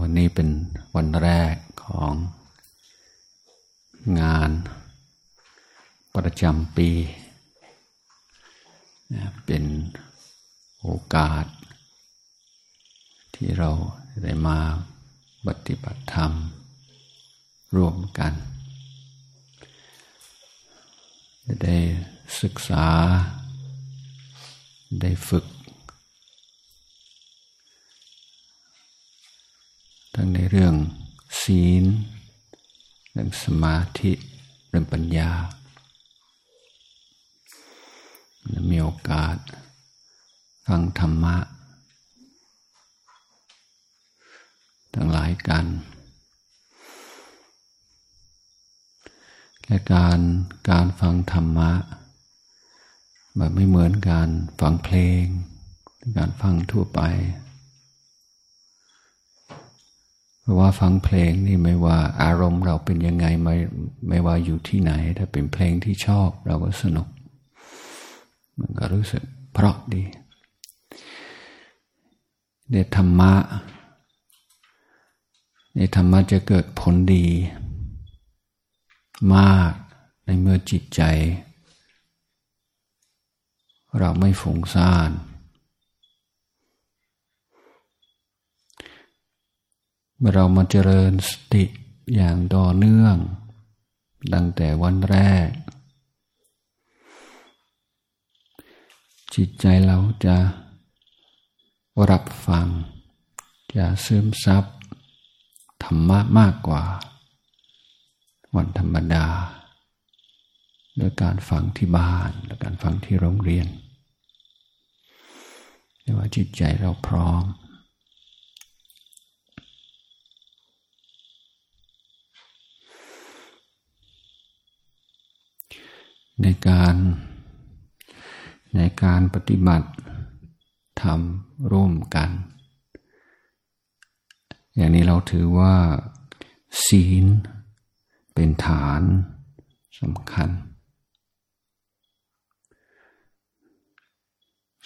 วันนี้เป็นวันแรกของงานประจำปี เป็นโอกาส ที่เราได้มาปฏิบัติธรรม ร่วมกัน ได้ศึกษา ได้ฝึก ทั้งในเรื่องศีล เรื่องสมาธิ เรื่องปัญญามีโอกาสฟังธรรมะ ทั้งหลายกัน และการการฟังธรรมะแบบไม่เหมือนการฟังเพลง การฟังทั่วไป เพราะว่าฟังเพลงนี่ไม่ว่าอารมณ์เราเป็นยังไงไม่ไม่ว่าอยู่ที่ไหน ถ้าเป็นเพลงที่ชอบเราก็สนุก มันก็รู้สึกเพราะดีในธรรมะในธรรมะจะเกิดผลดี มากในเมื่อจิตใจ เราไม่ฟุ้งซ่าน เมื่อเรามาเจริญสติอย่างต่อเนื่อง ตั้งแต่วันแรก จิตใจเราจะรับฟัง จะซึมซับธรรมะมากกว่า วันธรรมดาโดยการฟังที่บ้านหรือการฟังที่โรงเรียนเรียกว่าจิตใจเราพร้อม ในการในการปฏิบัติทำร่วมกัน อย่างนี้เราถือว่า ศีลเป็นฐานสำคัญ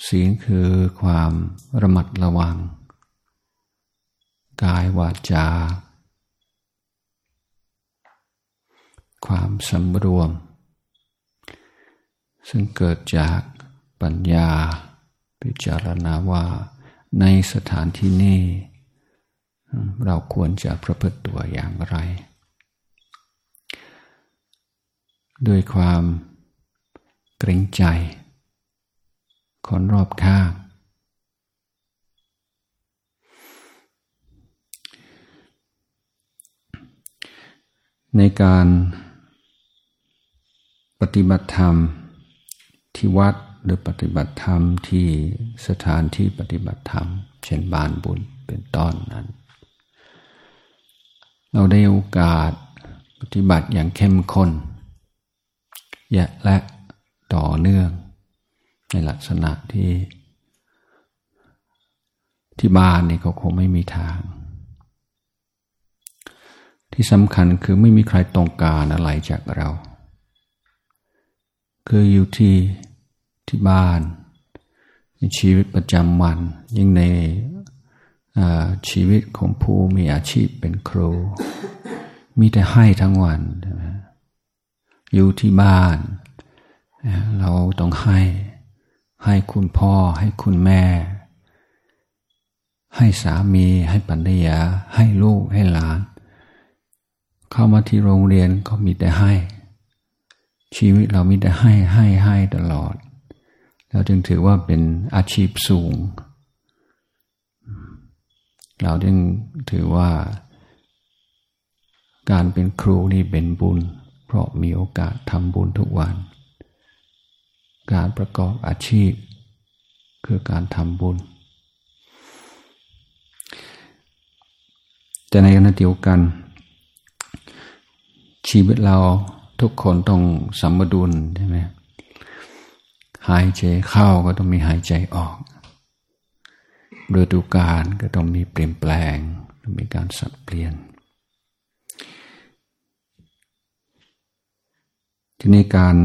ศีลคือความระมัดระวัง กายวาจา ความสำรวม ซึ่งเกิดจากปัญญา พิจารณาว่า ในสถานที่นี้เราควรจะประพฤติตัวอย่างไร ด้วยความเกรงใจ คนรอบข้าง ในการปฏิบัติธรรม ที่วัดหรือปฏิบัติธรรมที่สถานที่ปฏิบัติธรรม เช่นบานบุญเป็นต้นนั้น เราได้โอกาสปฏิบัติอย่างเข้มข้นและต่อเนื่อง ในลักษณะที่ที่บ้านนี่เขาคงไม่มีทาง ที่สำคัญคือไม่มีใครต้องการอะไรจากเรา คืออยู่ที่ที่บ้านในชีวิตประจำวัน ยิ่งในชีวิตของผู้มีอาชีพเป็นครู มีแต่ให้ทั้งวันใช่ไหมอยู่ที่บ้าน เราต้องให้ให้คุณพ่อ ให้คุณแม่ ให้สามี ให้ปัญญาให้ลูกให้หลาน เข้ามาที่โรงเรียนก็มีแต่ให้ ชีวิตเรามีแต่ให้ให้ให้ตลอดเราจึงถือว่าเป็นอาชีพสูง เราจึงถือว่าการเป็นครูนี่เป็นบุญ เพราะมีโอกาสทำบุญทุกวัน การประกอบอาชีพ คือการทำบุญ แต่ในขณะเดียวกัน ชีวิตเรา ทุกคนต้องสมดุลใช่ไหมหายใจเข้าก็ต้องมีหายใจออกฤดูกาลก็ต้องมีเปลี่ยนแปลงต้องมีการสับเปลี่ยน ที่นี้การ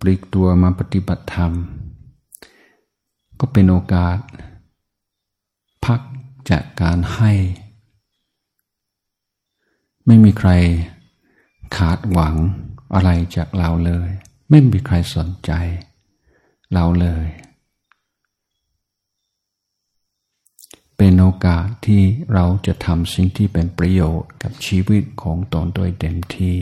ปลีกตัวมาปฏิบัติธรรม ก็เป็นโอกาส พักจากการให้ ไม่มีใคร ขาดหวังอะไรจากเราเลย ไม่มีใครสนใจ เราเลย เป็นโอกาสที่เราจะทำสิ่งที่เป็นประโยชน์กับชีวิตของตนโดยเต็มที่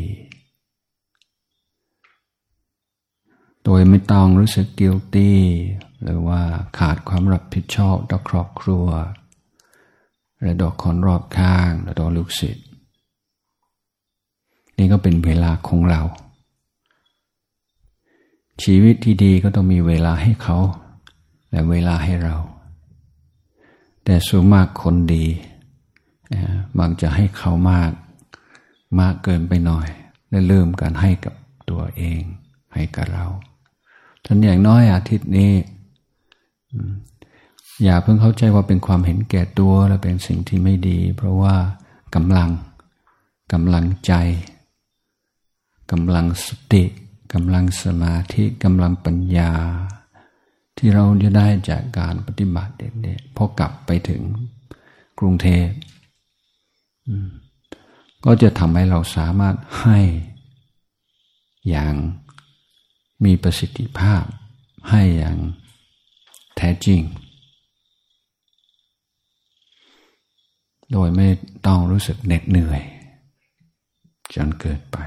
โดยไม่ต้องรู้สึก guilty หรือว่าขาดความรับผิดชอบต่อครอบครัว และต่อคนรอบข้างและต่อลูกศิษย์ นี่ก็เป็นเวลาของเรา ชีวิตที่ดีก็ต้องมีเวลาให้เขา และเวลาให้เรา แต่ส่วนมากคนดีบางจะให้เขามาก มากเกินไปหน่อย และเริ่มการให้กับตัวเองให้กับเราท่านอย่างน้อยอาทิตย์นี้ อย่าเพิ่งเข้าใจว่าเป็นความเห็นแก่ตัวและเป็นสิ่งที่ไม่ดี เพราะว่ากำลังกำลังใจ กำลังสติกำลังสมาธิกำลังปัญญา ที่เราจะได้จากการปฏิบัติเด็กๆพอกลับไปถึงกรุงเทพก็จะทำให้เราสามารถให้ อย่างมีประสิทธิภาพ ให้อย่างแท้จริง โดยไม่ต้องรู้สึกเหน็ดเหนื่อย จนเกิดไป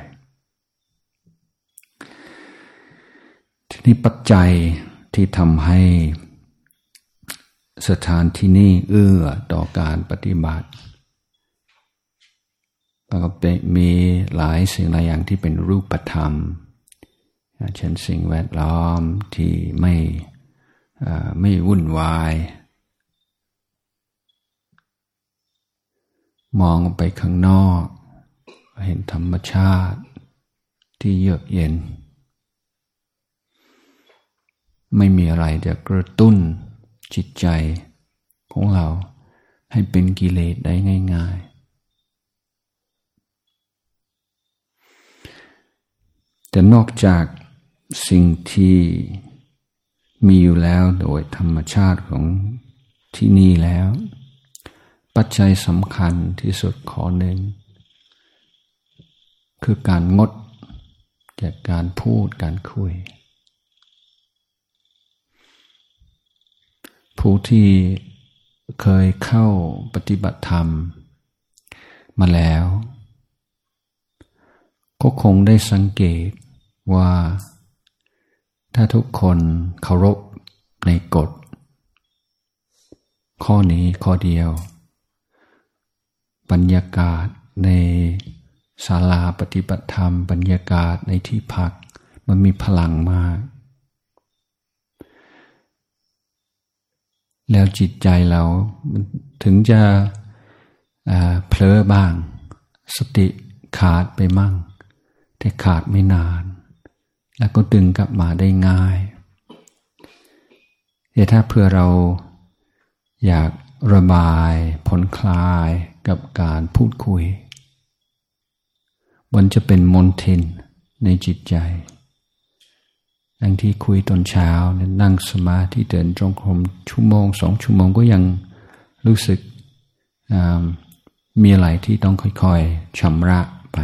ทีนี้ปัจจัยที่ทำให้สถานที่นี้เอื้อต่อการปฏิบัติก็เป็มีหลายสิ่งหลายอย่างที่เป็นรูปธรรม เช่นสิ่งแวดล้อมที่ไม่ไม่วุ่นวาย มองไปข้างนอก เห็นธรรมชาติที่เยือกเย็น ไม่มีอะไรจะกระตุ้นจิตใจของเรา ให้เป็นกิเลสได้ง่าย ๆ แต่นอกจากสิ่งที่มีอยู่แล้วโดยธรรมชาติของที่นี่แล้ว ปัจจัยสำคัญที่สุดขอหนึ่ง คือการงดจากการพูดการคุย ผู้ที่เคยเข้าปฏิบัติธรรม มาแล้ว ก็คงได้สังเกตว่า ถ้าทุกคนเคารพในกฎ ข้อนี้ข้อเดียว บรรยากาศในศาลาปฏิบัติธรรม บรรยากาศในที่พักมันมีพลังมาก แล้วจิตใจเราถึงจะเผลอบ้าง สติขาดไปมั่ง แต่ขาดไม่นาน แล้วก็ดึงกลับมาได้ง่ายแต่ถ้าเพื่อเราอยากระบายผ่อนคลายกับการพูดคุย มันจะเป็นมนทินในจิตใจ ดังที่คุยตอนเช้านั่งสมาธิเดินจงกรมชั่วโมงสองชั่วโมงก็ยังรู้สึกมีอะไรที่ต้องค่อยๆชำระไป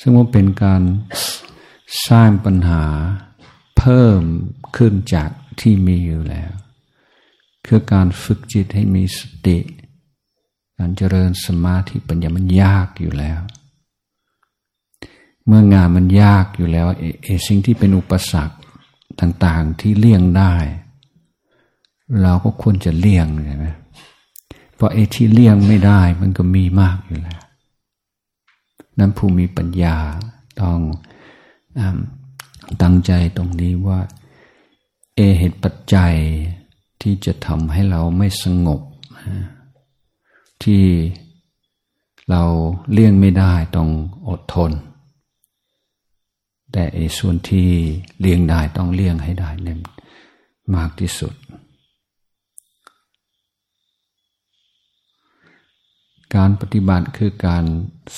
ซึ่งว่าเป็นการสร้างปัญหาเพิ่มขึ้นจากที่มีอยู่แล้ว คือการฝึกจิตให้มีสติ การเจริญสมาธิปัญญามันยากอยู่แล้ว เมื่องานมันยากอยู่แล้วเอสิ่งที่เป็นอุปสรรคต่าง ๆที่เลี่ยงได้ เราก็ควรจะเลี่ยงใช่ไหมเพราะไอ้ที่เลี่ยงไม่ได้มันก็มีมากอยู่แล้ว นั้นผู้มีปัญญาต้องตั้งใจตรงนี้ว่า เอเหตุปัจจัยที่จะทำให้เราไม่สงบ ที่เราเลี่ยงไม่ได้ต้องอดทน แต่ไอ้ส่วนที่เลี่ยงได้ต้องเลี่ยงให้ได้เนี่ยมากที่สุด การปฏิบัติคือการ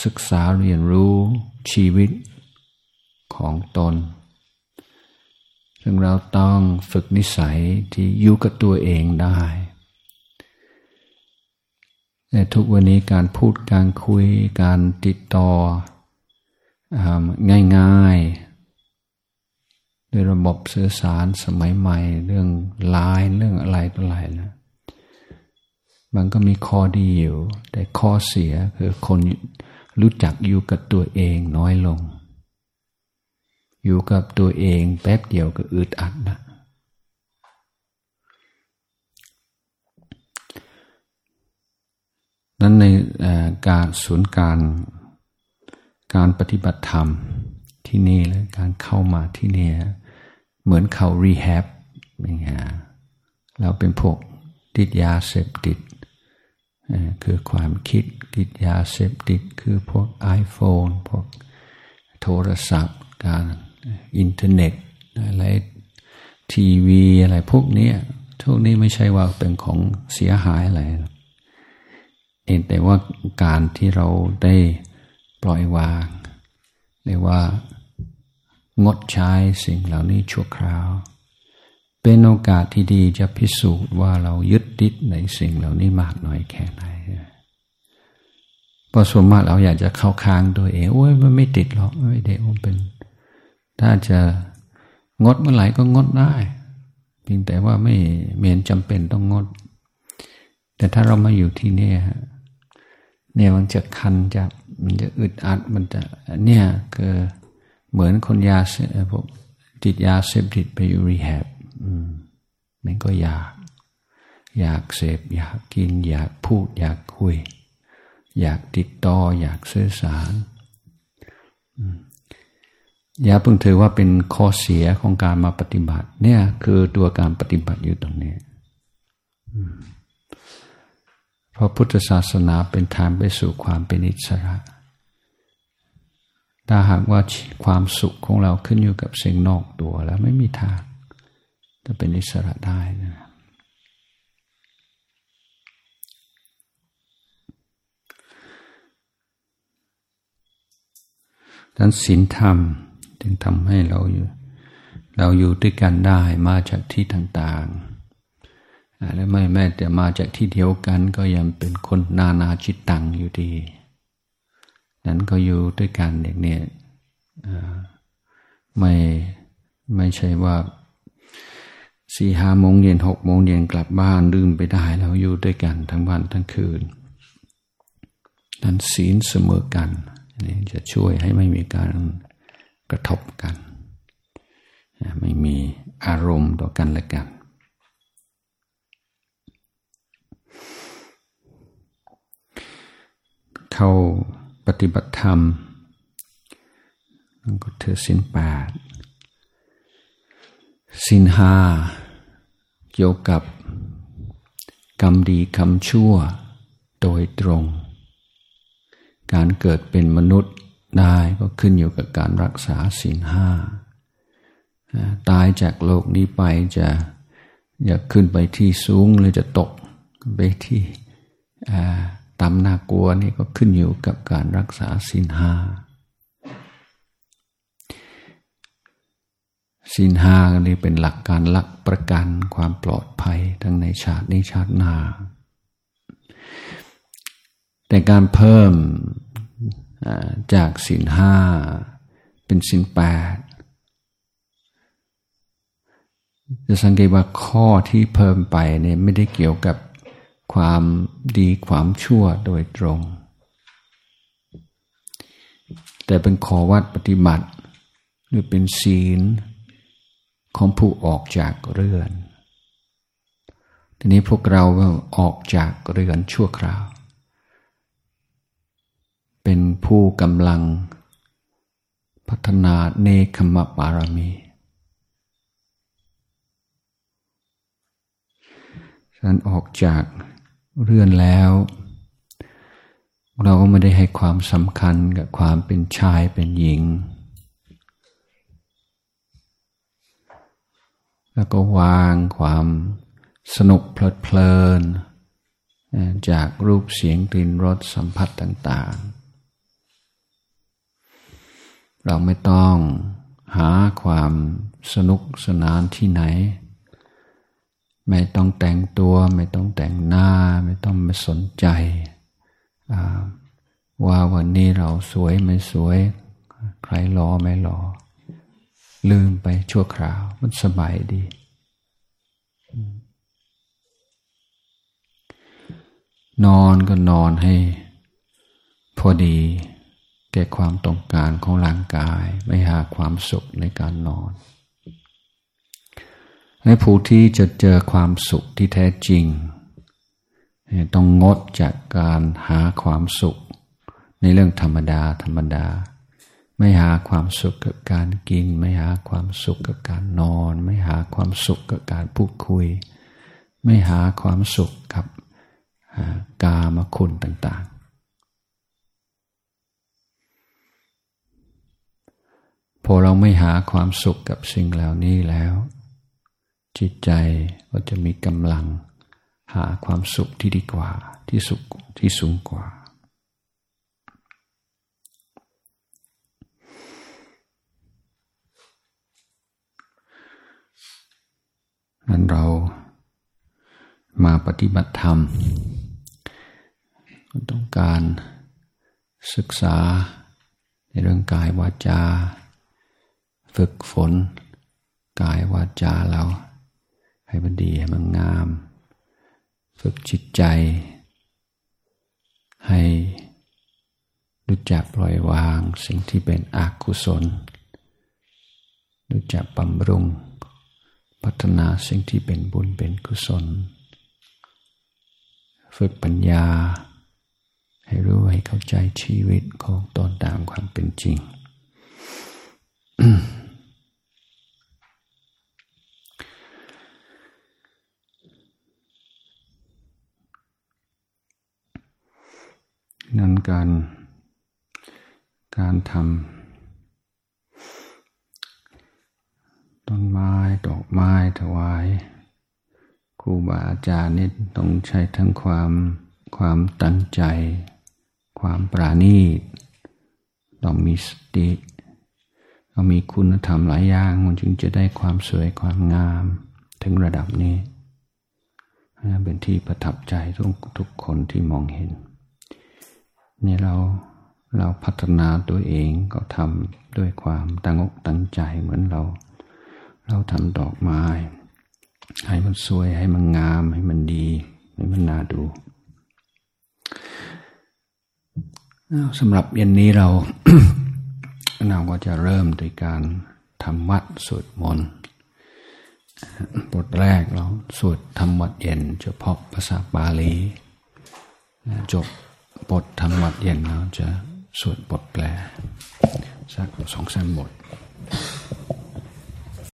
ศึกษาเรียนรู้ชีวิตของตน ซึ่งเราต้องฝึกนิสัยที่อยู่กับตัวเองได้แต่ทุกวันนี้การพูดการคุยการติดต่อง่ายๆ ด้วยระบบสื่อสารสมัยใหม่ เรื่องไลน์เรื่องอะไรต่ออะไรนะมันก็มีข้อดีอยู่ แต่ข้อเสียคือคนรู้จักอยู่กับตัวเองน้อยลง อยู่กับตัวเองแป๊บเดียวก็อึดอัดนะนั้นในการศูนย์การการปฏิบัติธรรม ที่นี่และการเข้ามาที่นี่เหมือนเข้ารีแฮบอย่างเงี้ยเราเป็นพวกติดยาเสพติดคือความคิดติดยาเสพติดคือพวก iPhone พวกโทรศัพท์ การอินเทอร์เน็ตอะไรทีวีอะไรพวกนี้ทุกนี้ไม่ใช่ว่าเป็นของเสียหายอะไรเองแต่ว่าการที่เราได้ปล่อยวางเรียกว่า งดใช้สิ่งเหล่านี้ชั่วคราว เป็นโอกาสที่ดีจะพิสูจน์ว่าเรายึดติดในสิ่งเหล่านี้มากน้อยแค่ไหนพราะส่วนมากเราอยากจะเข้าค้างตัวเองโอ้ยมันไม่ติดหรอกไม่ได้มันเป็น ถ้าจะงดเมื่อไหร่ก็งดได้เพียงแต่ว่าไม่เมียนจำเป็นต้องงด แต่ถ้าเรามาอยู่ที่นี่ฮะเนี่ยมันจะคันจะมันจะอึดอัดมันจะเนี่ยคือ เหมือนคนยาเสพติดยาเสพติดไปอยู่รีแฮบมันก็อยาก อยากเสพ อยากกิน อยากพูด อยากคุย อยากติดต่อ อยากสื่อสารอย่าเพิ่งถือว่าเป็นข้อเสียของการมาปฏิบัติ เนี่ย คือตัวการปฏิบัติอยู่ตรงนี้เพราะพุทธศาสนาเป็นทางไปสู่ความเป็นอิสระ ถ้าหากว่าความสุขของเราขึ้นอยู่กับสิ่งนอกตัวแล้วไม่มีทางจะเป็นอิสระได้นะดังศีลธรรมจึงทำให้เราอยู่เราอยู่ด้วยกันได้มาจากที่ต่างๆ และไม่แม้แต่มาจากที่เดียวกันก็ยังเป็นคนนานาจิตตังอยู่ดี นั้นก็อยู่ด้วยกันเด็กเนี่ยไม่ไม่ใช่ว่าสี่ห้าโมงเย็นหกโมงเย็นกลับบ้านลืมไปได้แล้วอยู่ด้วยกันทั้งวันทั้งคืน นั้นศีลเสมอกันนี่จะช่วยให้ไม่มีการกระทบกัน ไม่มีอารมณ์ต่อกันและกัน เข้า ปฏิบัติธรรมก็ถือสินแปดสินห้าเกี่ยวกับกรรมดีกรรมชั่วโดยตรง การเกิดเป็นมนุษย์ได้ก็ขึ้นอยู่กับการรักษาสินห้าตายจากโลกนี้ไปจะอยากขึ้นไปที่สูงหรือจะตกไปที่ ตามน่ากลัวนี่ก็ขึ้นอยู่กับการรักษาสินห้าสินห้านี่เป็นหลักการหลักประกันความปลอดภัยทั้งในชาตินี้ชาติหน้า แต่การเพิ่มจากสินห้าเป็นสินแปดจะสังเกตว่าข้อที่เพิ่มไปเนี่ยไม่ได้เกี่ยวกับ ความดีความชั่วโดยตรง แต่เป็นขอวัดปฏิบัติ หรือเป็นศีลของผู้ออกจากเรือน ทีนี้พวกเราออกจากเรือนชั่วคราว เป็นผู้กำลังพัฒนาเนคขมบารมี ฉันออกจาก เรื่อนแล้ว เราก็ไม่ได้ให้ความสำคัญกับความเป็นชายเป็นหญิง แล้วก็วางความสนุกเพลิดเพลิน จากรูปเสียงกลิ่นรสสัมผัสต่าง ๆ เราไม่ต้องหาความสนุกสนานที่ไหน ไม่ต้องแต่งตัว ไม่ต้องแต่งหน้า ไม่ต้องมาสนใจว่าวันนี้เราสวยไม่สวย ใครรอไม่รอลืมไปชั่วคราว มันสบายดี นอนก็นอนให้ พอดี แก่ความต้องการของร่างกาย ไม่หาความสุขในการนอน และผู้ที่จะเจอความสุขที่แท้จริง ต้องงดจากการหาความสุข ในเรื่องธรรมดา ธรรมดา ไม่หาความสุขกับการกิน ไม่หาความสุขกับการนอน ไม่หาความสุขกับการพูดคุย ไม่หาความสุขกับกามคุณต่างๆ พอเราไม่หาความสุขกับสิ่งเหล่านี้แล้ว จิตใจก็จะมีกำลังหาความสุขที่ดีกว่าที่สุขที่สูงกว่า นั้นเรามาปฏิบัติธรรม ต้องการศึกษาในเรื่องกายวาจา ฝึกฝน กายวาจาเรา ให้มันดีให้มันงาม ฝึกจิตใจ ให้รู้จักปล่อยวางสิ่งที่เป็นอกุศล รู้จักบำรุง พัฒนาสิ่งที่เป็นบุญเป็นกุศล ฝึกปัญญา ให้รู้ให้เข้าใจชีวิตของตนตามความเป็นจริง นั้นการการทำต้นไม้ดอกไม้ถวายครูบาอาจารย์นี่ต้องใช้ทั้งความความตั้งใจ ความปราณีตต้องมีสติต้องมีคุณธรรมหลายอย่างมันจึงจะได้ความสวยความงามถึงระดับนี้เป็นที่ประทับใจทุกทุกคนที่มองเห็น นี่เราเราพัฒนาตัวเองก็ทำด้วยความตั้งอกตั้งใจเหมือนเรา เราทำดอกไม้ ให้มันสวยให้มันงามให้มันดีให้มันน่าดูสำหรับเย็นนี้เราเราก็จะเริ่มโดยการทำวัดสวดมนต์บทแรกเราสวดทำวัดเย็นเฉพาะภาษาบาลีจบ บททำวัดเย็นเราจะสวดบทแปล สักสองสามบท